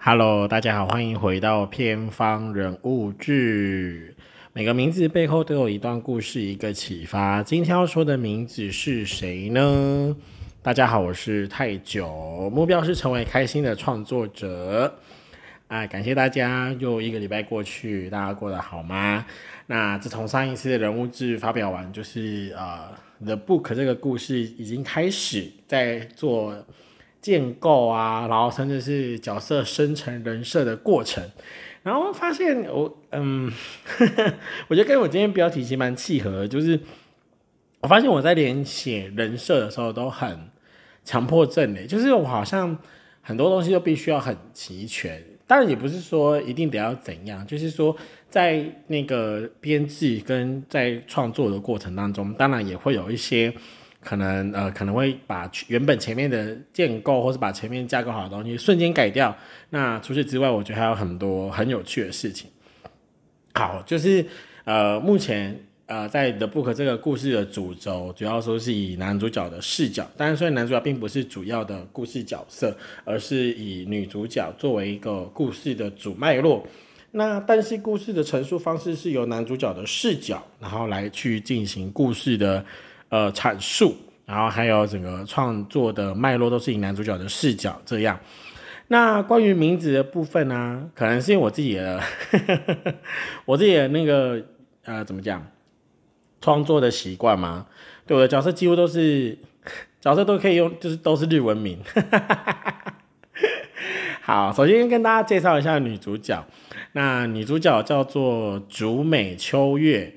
Hello，大家好，欢迎回到偏方人物志。每个名字背后都有一段故事，一个启发。今天要说的名字是谁呢？大家好，我是太久，目标是成为开心的创作者。啊，感谢大家，又一个礼拜过去，大家过得好吗？那自从上一次的人物志发表完，就是呃，The Book 这个故事已经开始在做。建构啊，然后甚至是角色生成人设的过程，然后发现我嗯，我觉得跟我今天标题其实蛮契合，就是我发现我在连写人设的时候都很强迫症的，就是我好像很多东西都必须要很齐全，当然也不是说一定得要怎样，就是说在那个编制跟在创作的过程当中，当然也会有一些。可能呃可能会把原本前面的建构，或是把前面架构好的东西瞬间改掉。那除此之外，我觉得还有很多很有趣的事情。好，就是呃目前呃在 The Book 这个故事的主轴，主要说是以男主角的视角，当然虽然男主角并不是主要的故事角色，而是以女主角作为一个故事的主脉络。那但是故事的陈述方式是由男主角的视角，然后来去进行故事的。呃，阐述，然后还有整个创作的脉络都是以男主角的视角这样。那关于名字的部分呢，可能是因为我自己的，我自己的那个呃，怎么讲，创作的习惯嘛。对我的角色几乎都是角色都可以用，就是都是日文名。好，首先跟大家介绍一下女主角。那女主角叫做竹美秋月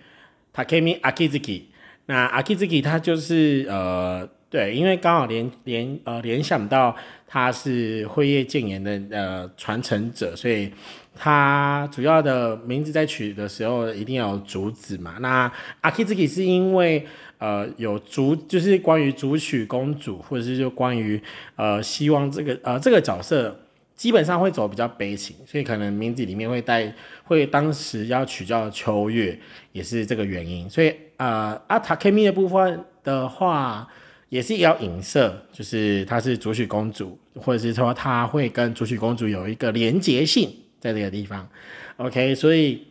，Takemi Akizuki。那阿基兹基他就是呃对，因为刚好联联呃联想到他是辉夜剑言的呃传承者，所以他主要的名字在取的时候一定要有竹子嘛。那阿基兹基是因为呃有竹，就是关于竹取公主，或者是就关于呃希望这个呃这个角色。基本上会走比较悲情，所以可能名字里面会带会当时要取叫秋月，也是这个原因。所以呃，阿塔 K 米的部分的话，也是要影射，就是她是主曲公主，或者是说她会跟主曲公主有一个连结性在这个地方。OK，所以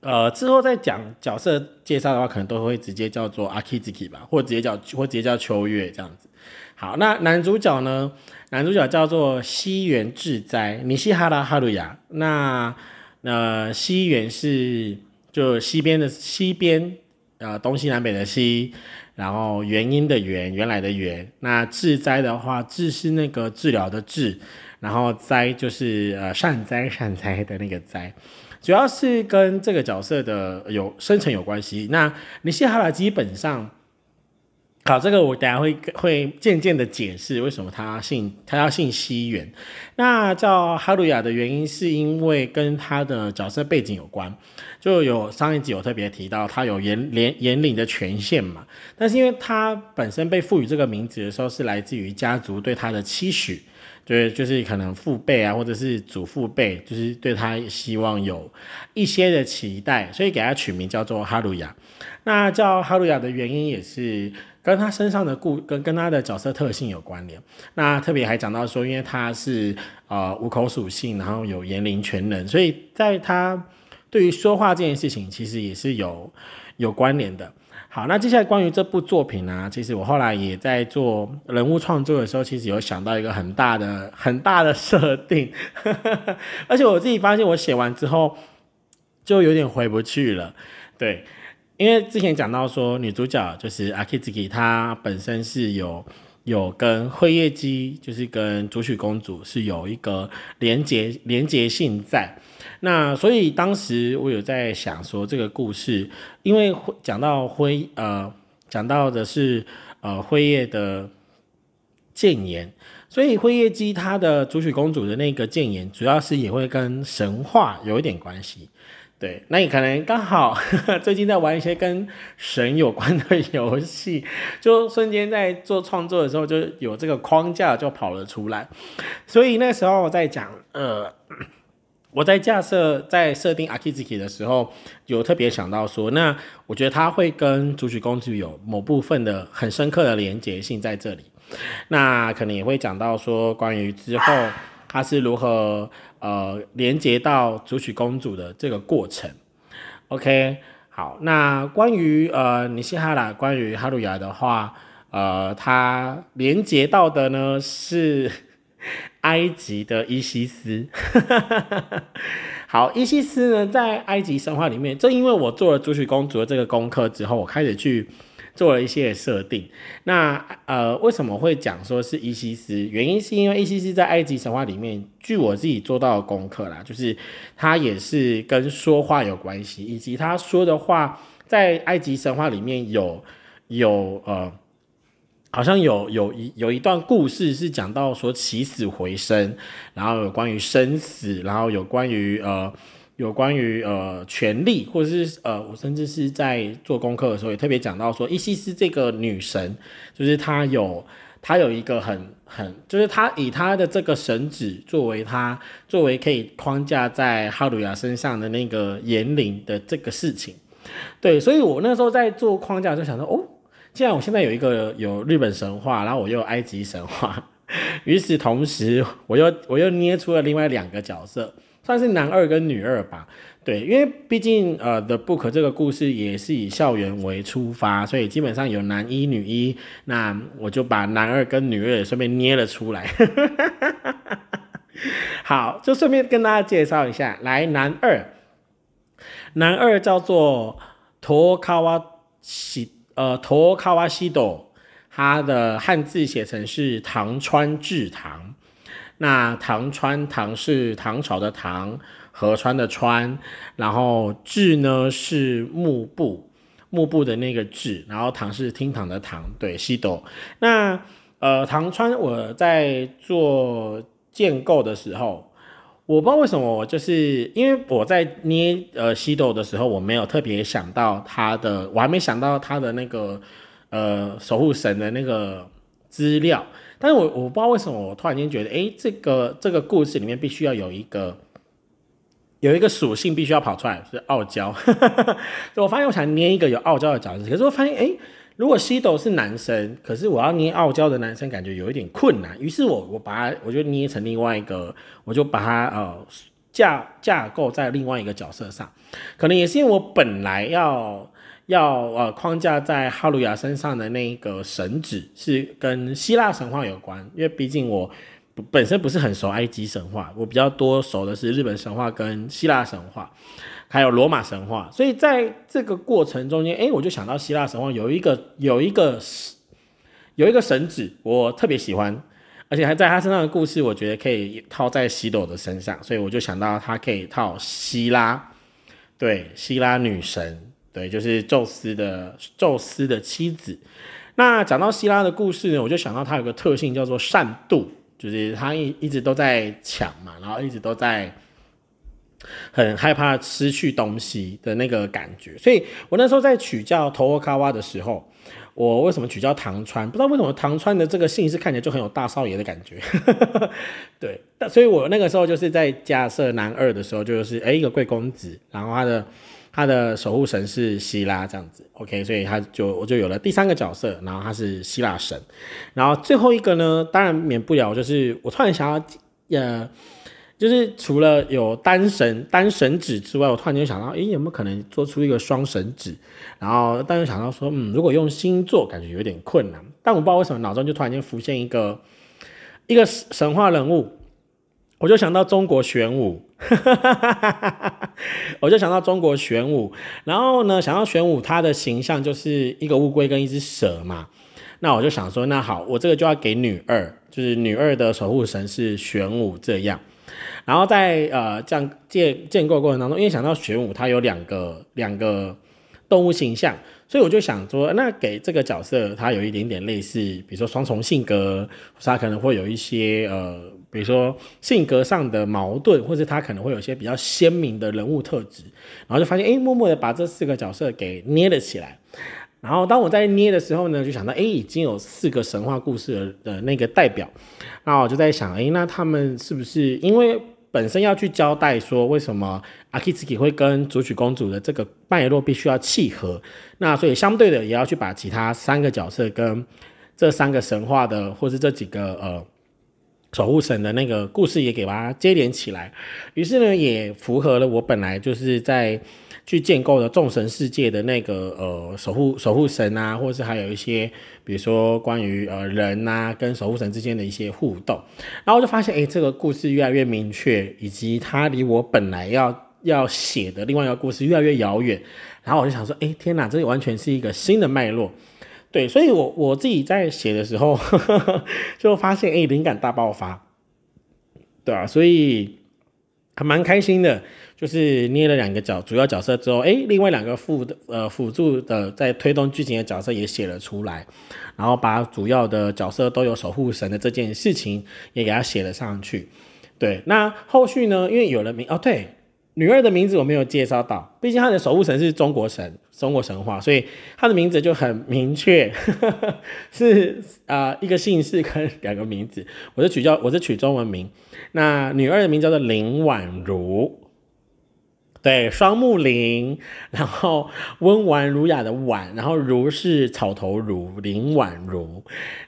呃之后再讲角色介绍的话，可能都会直接叫做阿 Kizuki 吧，或直接叫或直接叫秋月这样子。好，那男主角呢？男主角叫做西园志哉，尼西哈拉哈鲁亚。那那西园是就西边的西边，呃，东西南北的西，然后原因的原，原来的原。那治灾的话，治是那个治疗的治，然后灾就是呃善灾善灾的那个灾，主要是跟这个角色的有生成有关系。那尼西哈拉基本上。好，这个我等下会会渐渐的解释为什么他姓他要姓西元。那叫哈鲁亚的原因是因为跟他的角色背景有关，就有上一集有特别提到他有延连延领的权限嘛。但是因为他本身被赋予这个名字的时候是来自于家族对他的期许，对，就是可能父辈啊或者是祖父辈，就是对他希望有一些的期待，所以给他取名叫做哈鲁亚。那叫哈鲁亚的原因也是。跟他身上的故跟跟他的角色特性有关联。那特别还讲到说，因为他是呃五口属性，然后有言灵全能，所以在他对于说话这件事情，其实也是有有关联的。好，那接下来关于这部作品呢，其实我后来也在做人物创作的时候，其实有想到一个很大的很大的设定，而且我自己发现我写完之后就有点回不去了，对。因为之前讲到说，女主角就是阿 k i z k i 她本身是有有跟辉夜姬，就是跟竹取公主是有一个连结连结性在。那所以当时我有在想说，这个故事，因为讲到辉呃，讲到的是呃辉夜的谏言，所以辉夜姬她的竹取公主的那个谏言，主要是也会跟神话有一点关系。对，那你可能刚好 最近在玩一些跟神有关的游戏，就瞬间在做创作的时候就有这个框架就跑了出来。所以那时候我在讲，呃，我在架设在设定阿基兹基的时候，有特别想到说，那我觉得他会跟主曲公主有某部分的很深刻的连结性在这里。那可能也会讲到说，关于之后它是如何呃连接到主曲公主的这个过程。OK，好，那关于呃尼西哈拉，关于哈鲁亚的话，呃，它连接到的呢是 埃及的伊西斯。好，伊西斯呢，在埃及神话里面，正因为我做了主曲公主的这个功课之后，我开始去做了一些设定。那呃，为什么会讲说是伊西斯？原因是因为伊西斯在埃及神话里面，据我自己做到的功课啦，就是他也是跟说话有关系，以及他说的话在埃及神话里面有有呃。好像有有一有一段故事是讲到说起死回生，然后有关于生死，然后有关于呃有关于呃权力，或者是呃我甚至是在做功课的时候也特别讲到说伊西斯这个女神，就是她有她有一个很很就是她以她的这个神旨作为她作为可以框架在哈鲁亚身上的那个言灵的这个事情，对，所以我那时候在做框架就想说哦。既然我现在有一个有日本神话，然后我又埃及神话，与此同时我又我又捏出了另外两个角色，算是男二跟女二吧。对，因为毕竟呃，The Book 这个故事也是以校园为出发，所以基本上有男一女一，那我就把男二跟女二也顺便捏了出来。好，就顺便跟大家介绍一下，来男二，男二叫做托卡瓦西。呃，托卡瓦西斗，他的汉字写成是唐川智堂。那唐川唐是唐朝的唐，河川的川，然后治呢是幕布，幕布的那个治，然后唐是厅堂的堂，对，西斗。那呃，唐川我在做建构的时候。我不知道为什么，就是因为我在捏呃西斗的时候，我没有特别想到他的，我还没想到他的那个呃守护神的那个资料。但是我我不知道为什么，我突然间觉得，哎，这个这个故事里面必须要有一个有一个属性必须要跑出来，是傲娇。我发现我想捏一个有傲娇的角色，可是我发现，哎。如果西斗是男生，可是我要捏傲娇的男生，感觉有一点困难。于是我我把它，我就捏成另外一个，我就把它呃架架构在另外一个角色上。可能也是因为我本来要要呃框架在哈鲁亚身上的那一个神指是跟希腊神话有关，因为毕竟我本身不是很熟埃及神话，我比较多熟的是日本神话跟希腊神话。还有罗马神话，所以在这个过程中间，哎，我就想到希腊神话有一个有一个有一个神子，我特别喜欢，而且还在他身上的故事，我觉得可以套在西斗的身上，所以我就想到他可以套希拉，对，希拉女神，对，就是宙斯的宙斯的妻子。那讲到希拉的故事呢，我就想到他有个特性叫做善妒，就是他一一直都在抢嘛，然后一直都在。很害怕失去东西的那个感觉，所以我那时候在取叫头沃卡瓦的时候，我为什么取叫唐川？不知道为什么唐川的这个姓氏看起来就很有大少爷的感觉。对，所以我那个时候就是在架设男二的时候，就是哎一个贵公子，然后他的他的守护神是希拉这样子。OK，所以他就我就有了第三个角色，然后他是希腊神，然后最后一个呢，当然免不了就是我突然想要呃。就是除了有单神单神指之外，我突然间想到，诶，有没有可能做出一个双神指？然后，但是想到说，嗯，如果用星座，感觉有点困难。但我不知道为什么脑中就突然间浮现一个一个神话人物，我就想到中国玄武，我就想到中国玄武。然后呢，想到玄武，他的形象就是一个乌龟跟一只蛇嘛。那我就想说，那好，我这个就要给女二，就是女二的守护神是玄武这样。然后在呃这样建建构过程当中，因为想到玄武它有两个两个动物形象，所以我就想说，那给这个角色他有一点点类似，比如说双重性格，他可能会有一些呃，比如说性格上的矛盾，或者他可能会有一些比较鲜明的人物特质，然后就发现，哎，默默的把这四个角色给捏了起来。然后当我在捏的时候呢，就想到，哎，已经有四个神话故事的那个代表，那我就在想，哎，那他们是不是因为本身要去交代说，为什么阿基斯基会跟主曲公主的这个脉络必须要契合？那所以相对的也要去把其他三个角色跟这三个神话的，或是这几个呃守护神的那个故事也给它接连起来，于是呢，也符合了我本来就是在去建构的众神世界的那个呃守护守护神啊，或者是还有一些比如说关于呃人呐跟守护神之间的一些互动，然后我就发现，哎，这个故事越来越明确，以及它离我本来要要写的另外一个故事越来越遥远，然后我就想说，哎，天哪，这完全是一个新的脉络。对，所以，我我自己在写的时候，就发现，哎，灵感大爆发，对啊，所以还蛮开心的，就是捏了两个角主要角色之后，哎，另外两个辅的呃辅助的在推动剧情的角色也写了出来，然后把主要的角色都有守护神的这件事情也给他写了上去。对，那后续呢？因为有了名哦，对。女二的名字我没有介绍到，毕竟她的守护神是中国神，中国神话，所以她的名字就很明确，是啊一个姓氏跟两个名字。我是取叫我是取中文名，那女二的名叫做林婉如，对，双木林，然后温婉儒雅的婉，然后如是草头如，林婉如。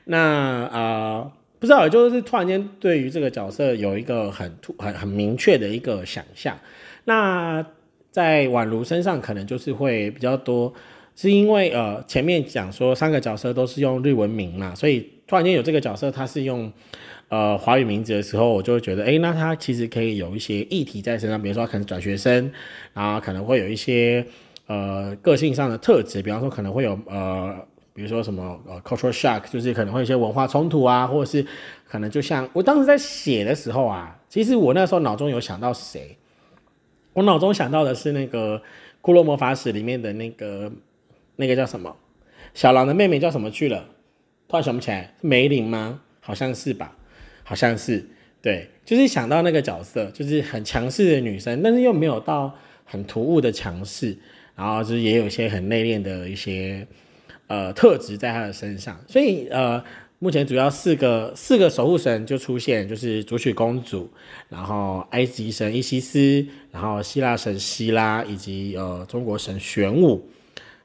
那啊不知道，就是突然间对于这个角色有一个很突很很明确的一个想象。那在宛如身上可能就是会比较多，是因为呃前面讲说三个角色都是用日文名嘛，所以突然间有这个角色他是用呃华语名字的时候，我就会觉得哎，那他其实可以有一些议题在身上，比如说可能转学生，然后可能会有一些呃个性上的特质，比方说可能会有呃比如说什么呃 cultural shock，就是可能会有一些文化冲突啊，或者是可能就像我当时在写的时候啊，其实我那时候脑中有想到谁。我脑中想到的是那个《骷髅魔法史》里面的那个那个叫什么小狼的妹妹叫什么去了？突然想不起来，梅林吗？好像是吧，好像是。对，就是想到那个角色，就是很强势的女生，但是又没有到很突兀的强势，然后就是也有一些很内敛的一些呃特质在他的身上，所以呃。目前主要四个四个守护神就出现，就是主曲公主，然后埃及神伊西斯，然后希腊神希拉，以及呃中国神玄武。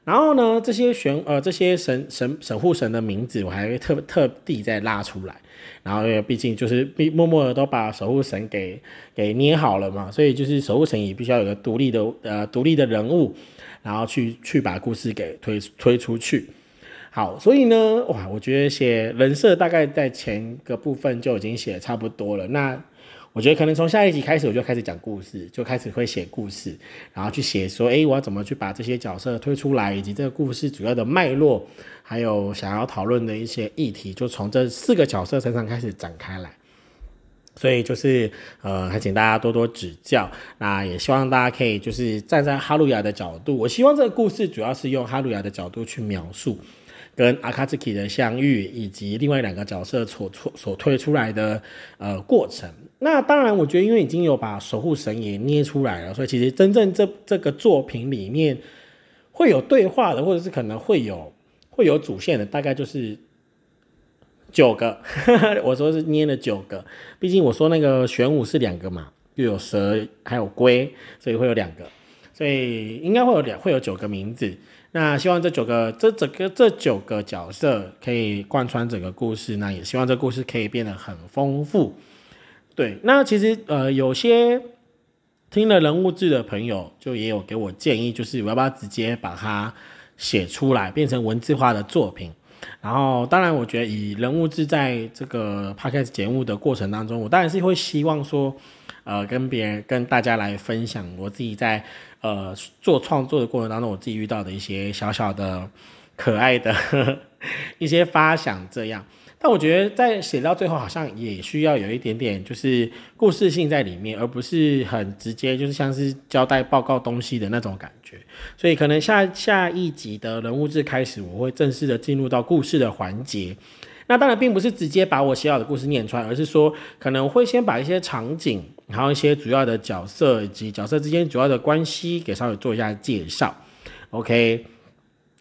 然后呢，这些玄呃这些神神守护神的名字，我还会特特地再拉出来。然后因为毕竟就是默默的都把守护神给给捏好了嘛，所以就是守护神也必须要有个独立的呃独立的人物，然后去去把故事给推推出去。好，所以呢，哇，我觉得写人设大概在前个部分就已经写差不多了。那我觉得可能从下一集开始，我就开始讲故事，就开始会写故事，然后去写说，哎，我要怎么去把这些角色推出来，以及这个故事主要的脉络，还有想要讨论的一些议题，就从这四个角色身上开始展开来。所以就是呃，还请大家多多指教。那也希望大家可以就是站在哈鲁亚的角度，我希望这个故事主要是用哈鲁亚的角度去描述。跟阿卡兹基的相遇，以及另外两个角色所出所推出来的呃过程。那当然，我觉得因为已经有把守护神也捏出来了，所以其实真正这这个作品里面会有对话的，或者是可能会有会有主线的，大概就是九个。我说是捏了九个，毕竟我说那个玄武是两个嘛，又有蛇还有龟，所以会有两个，所以应该会有两会有九个名字。那希望这九个这整个这九个角色可以贯穿整个故事，那也希望这故事可以变得很丰富。对，那其实呃有些听了人物志的朋友就也有给我建议，就是我要不要直接把它写出来，变成文字化的作品。然后当然我觉得以人物志在这个 podcast 节目的过程当中，我当然是会希望说，呃跟别人跟大家来分享我自己在。呃，做创作的过程当中，我自己遇到的一些小小的、可爱的呵 呵一些发想，这样。但我觉得在写到最后，好像也需要有一点点就是故事性在里面，而不是很直接，就是像是交代报告东西的那种感觉。所以可能下下一集的人物志开始，我会正式的进入到故事的环节。那当然并不是直接把我写好的故事念出来，而是说可能会先把一些场景。然后一些主要的角色以及角色之间主要的关系给稍微做一下介绍，OK，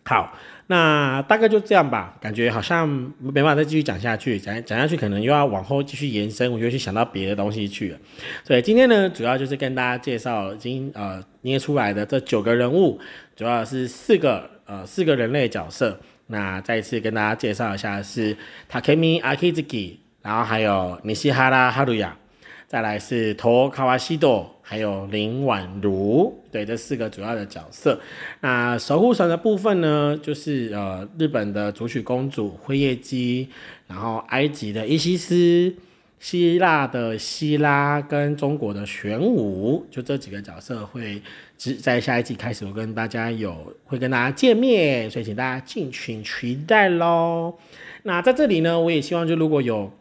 好，那大概就这样吧，感觉好像没办法再继续讲下去，讲讲下去可能又要往后继续延伸，我就去想到别的东西去了。所以今天呢，主要就是跟大家介绍已经呃捏出来的这九个人物，主要是四个呃四个人类角色。那再一次跟大家介绍一下是 Takemi Akizuki。然后还有尼西哈拉哈鲁亚，再来是托卡瓦西多，还有林婉如，对，这四个主要的角色。那守护神的部分呢，就是呃日本的主曲公主辉夜姬，然后埃及的伊西斯。希腊的希拉跟中国的玄武，就这几个角色会只在下一季开始，我跟大家有会跟大家见面，所以请大家敬请期待喽。那在这里呢，我也希望就如果有。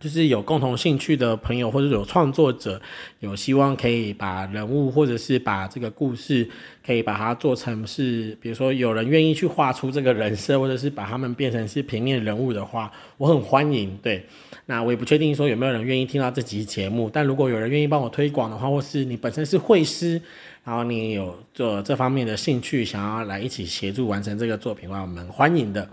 就是有共同兴趣的朋友，或者有创作者，有希望可以把人物，或者是把这个故事，可以把它做成是，比如说有人愿意去画出这个人设，或者是把他们变成是平面人物的话，我很欢迎。对，那我也不确定说有没有人愿意听到这集节目，但如果有人愿意帮我推广的话，或是你本身是绘师，然后你有做这方面的兴趣，想要来一起协助完成这个作品的话，我们欢迎的。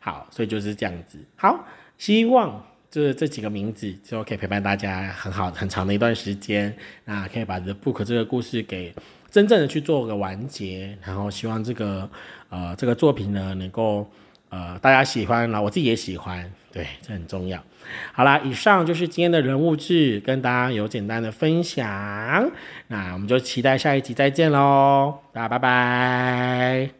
好，所以就是这样子。好，希望。就是这几个名字，就可以陪伴大家很好很长的一段时间。那可以把 The Book 这个故事给真正的去做个完结，然后希望这个呃这个作品呢能够呃大家喜欢，然后我自己也喜欢，对，这很重要。好啦，以上就是今天的人物志，跟大家有简单的分享。那我们就期待下一集再见喽，大家拜拜。